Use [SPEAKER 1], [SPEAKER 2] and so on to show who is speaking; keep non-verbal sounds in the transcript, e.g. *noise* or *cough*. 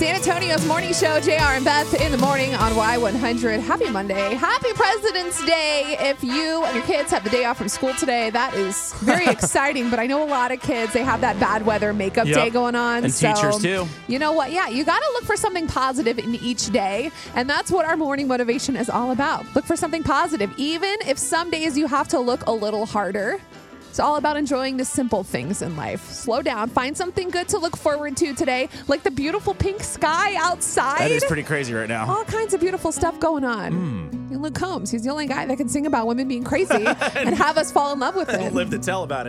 [SPEAKER 1] San Antonio's morning show, JR and Beth in the morning on Y100. Happy Monday. Happy President's Day. If you and your kids have the day off from school today, that is very *laughs* exciting. But I know a lot of kids, they have that bad weather makeup
[SPEAKER 2] Yep.
[SPEAKER 1] day going on.
[SPEAKER 2] And
[SPEAKER 1] so,
[SPEAKER 2] teachers, too.
[SPEAKER 1] You know what? Yeah, you got to look for something positive in each day. And that's what our morning motivation is all about. Look for something positive, even if some days you have to look a little harder. It's all about enjoying the simple things in life. Slow down, find something good to look forward to today, like the beautiful pink sky outside.
[SPEAKER 2] That is pretty crazy right now.
[SPEAKER 1] all kinds of beautiful stuff going on.
[SPEAKER 2] Hmm.
[SPEAKER 1] And Luke Combs, he's the only guy that can sing about women being crazy *laughs* and have us fall in love with it.
[SPEAKER 2] Live to tell about it.